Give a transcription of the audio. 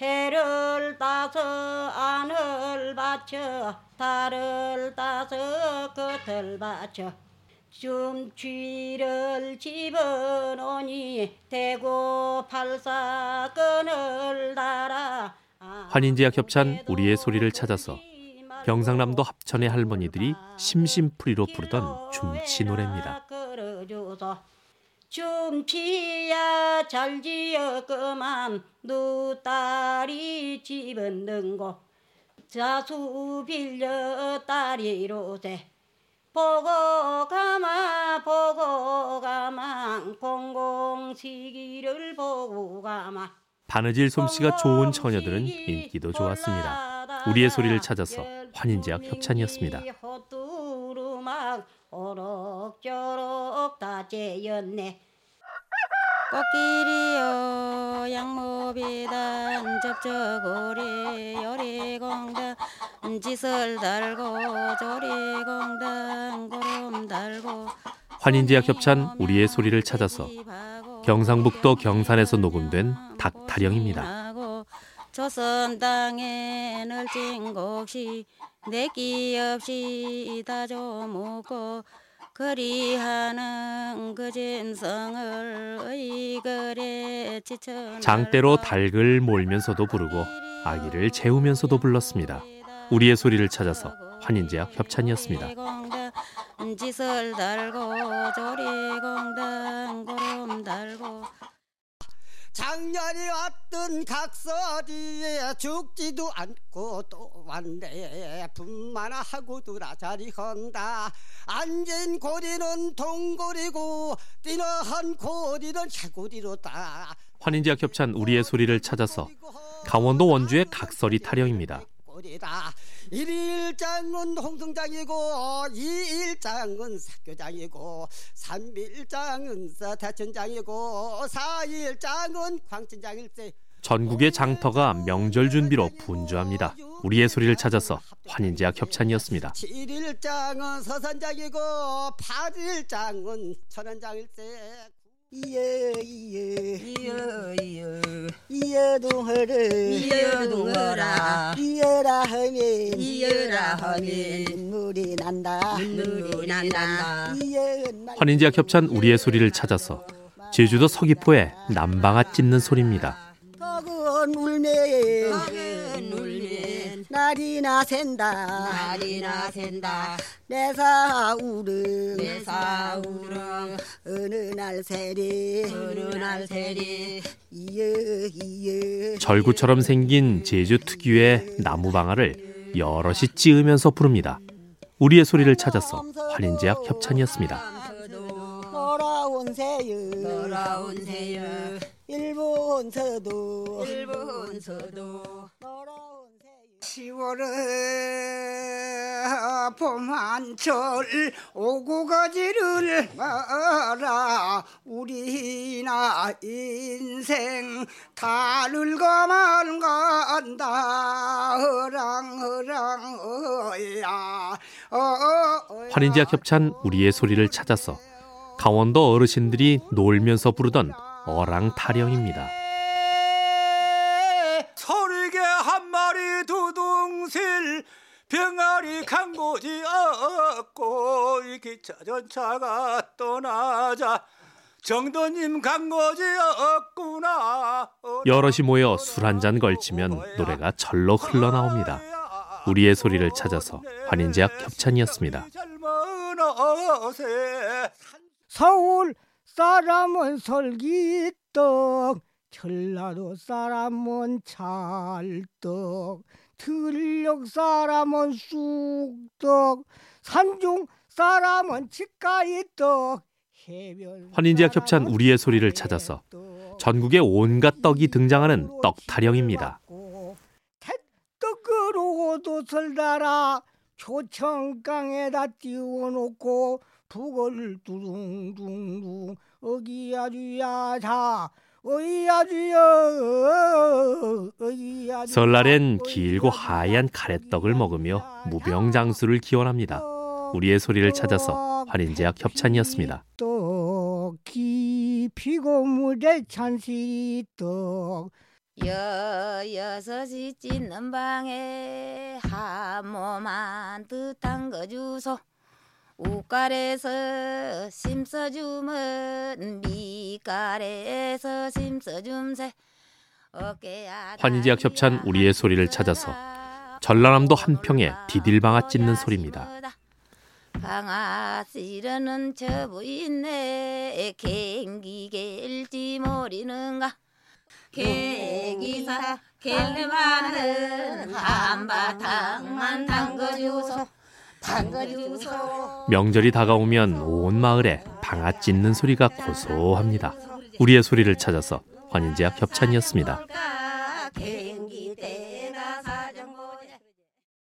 해를 따서 안을 받쳐 달을 따서 겉을 받쳐. 춤취를 집어넣으니 대고 팔사건을 달아. 환인제와 겹찬 우리의 소리를 찾아서 경상남도 합천의 할머니들이 심심풀이로 부르던 춤치 노래입니다. 춤치야 잘 지었구만 누딸이 집은 능고 자수 빌려 딸이로세 보고 가마 보고 가마 공공시기를 보고 가마 바느질 솜씨가 좋은 처녀들은 인기도 좋았습니다. 우리의 소리를 찾아서 환인제약 협찬이었습니다. 오록조록 다 재였네 꽃길이여 양모비단 접저고리 요리공단 짓을 달고 조리공단 고름 달고 환인제약 협찬 우리의 소리를 찾아서 경상북도 경산에서 녹음된 닭타령입니다. 조선 땅에 널진 곡시 내기 없이 다 줘먹고 그리하는 그 진성을 의거래 지쳐 장대로 닭을 몰면서도 부르고 아기를 재우면서도 불렀습니다. 우리의 소리를 찾아서 환인제약 협찬이었습니다. 짓을 달고 조리공단 고름 달고 작년에 왔던 각설이에 죽지도 않고 또 왔네. 분만 하고 두라 자리 건다. 앉은 고리는 동고리고 뛰는 고리는 개고리로다. 환인제약 협찬 우리의 소리를 찾아서 강원도 원주의 각설이 타령입니다. 꼬리다 일일장은 홍성장이고 이일장은 사교장이고 삼일장은 대천장이고 사일장은 광천장일세 전국의 장터가 명절 준비로 분주합니다. 우리의 소리를 찾아서 환인제약 협찬이었습니다. 7일장은 서산장이고 8일장은 천안장일세 이여 이여 이여 이여 이여 동허를 이여 동허라. 이여라 하면 이여라 하면 눈물이 난다. 눈물이 난다. 환인제약 협찬 우리의 소리를 찾아서 제주도 서귀포의 남방아 찢는 소리입니다. 울면 날이나 샌다. 날이나 샌다. 내 사우릉. 내 사우릉. 어느 날 세리. 어느 날 세리. 이여 이여 절구처럼 생긴 제주 특유의 나무 방아를 여럿이 찌으면서 부릅니다. 우리의 소리를 찾아서 환인제약 협찬이었습니다. 돌아온 새여. 돌아온 새여. 일본 서도. 일본 서도. 돌아온 새여 10월에 봄 한철 오고 가지를 마라 우리나 인생 다 늙어만 간다 허랑 허랑 어야 환인제약 협찬 우리의 소리를 찾아서 강원도 어르신들이 놀면서 부르던 어랑 타령입니다. 두둥실 병아리 간 곳이 없고 이 기차 전차가 떠나자 정도님 간 곳이 없구나 여럿이 모여 술 한 잔 걸치면 노래가 절로 흘러나옵니다. 우리의 소리를 찾아서 환인제약 협찬이었습니다. 서울 사람은 설기떡 전라도 사람은 찰떡 들녘 사람은 쑥떡 산중 사람은 치가이떡 해변 환인제약 협찬 우리의 소리를 찾아서 전국의 온갖 떡이 등장하는 떡 타령입니다. 떡으로 옷을 달아 초청강에다 띄워놓고 북을 두둥둥둥 어기야주야 어 설날엔 길고 하얀 가래떡을 먹으며 무병장수를 기원합니다. 우리의 소리를 찾아서 환인제약 협찬이었습니다. 떡 깊이고 물에 찬시 떡 여 여섯이 찢는 방에 한 몸만 뜻한 거 주소 우깔에서 심서주면 미깔에서 심서줌새 어깨야 환희제약 협찬 우리의 소리를 찾아서 전라남도 한평에 디딜방아 찢는 소리입니다. 방아 씨르는 저 부인네. 갱기갤지 모르는가? 개기사 갤레마는 한바탕만 담궈주소 담궈주소 명절이 다가오면 온 마을에 방아 찢는 소리가 고소합니다. 우리의 소리를 찾아서 환인제약 협찬이었습니다.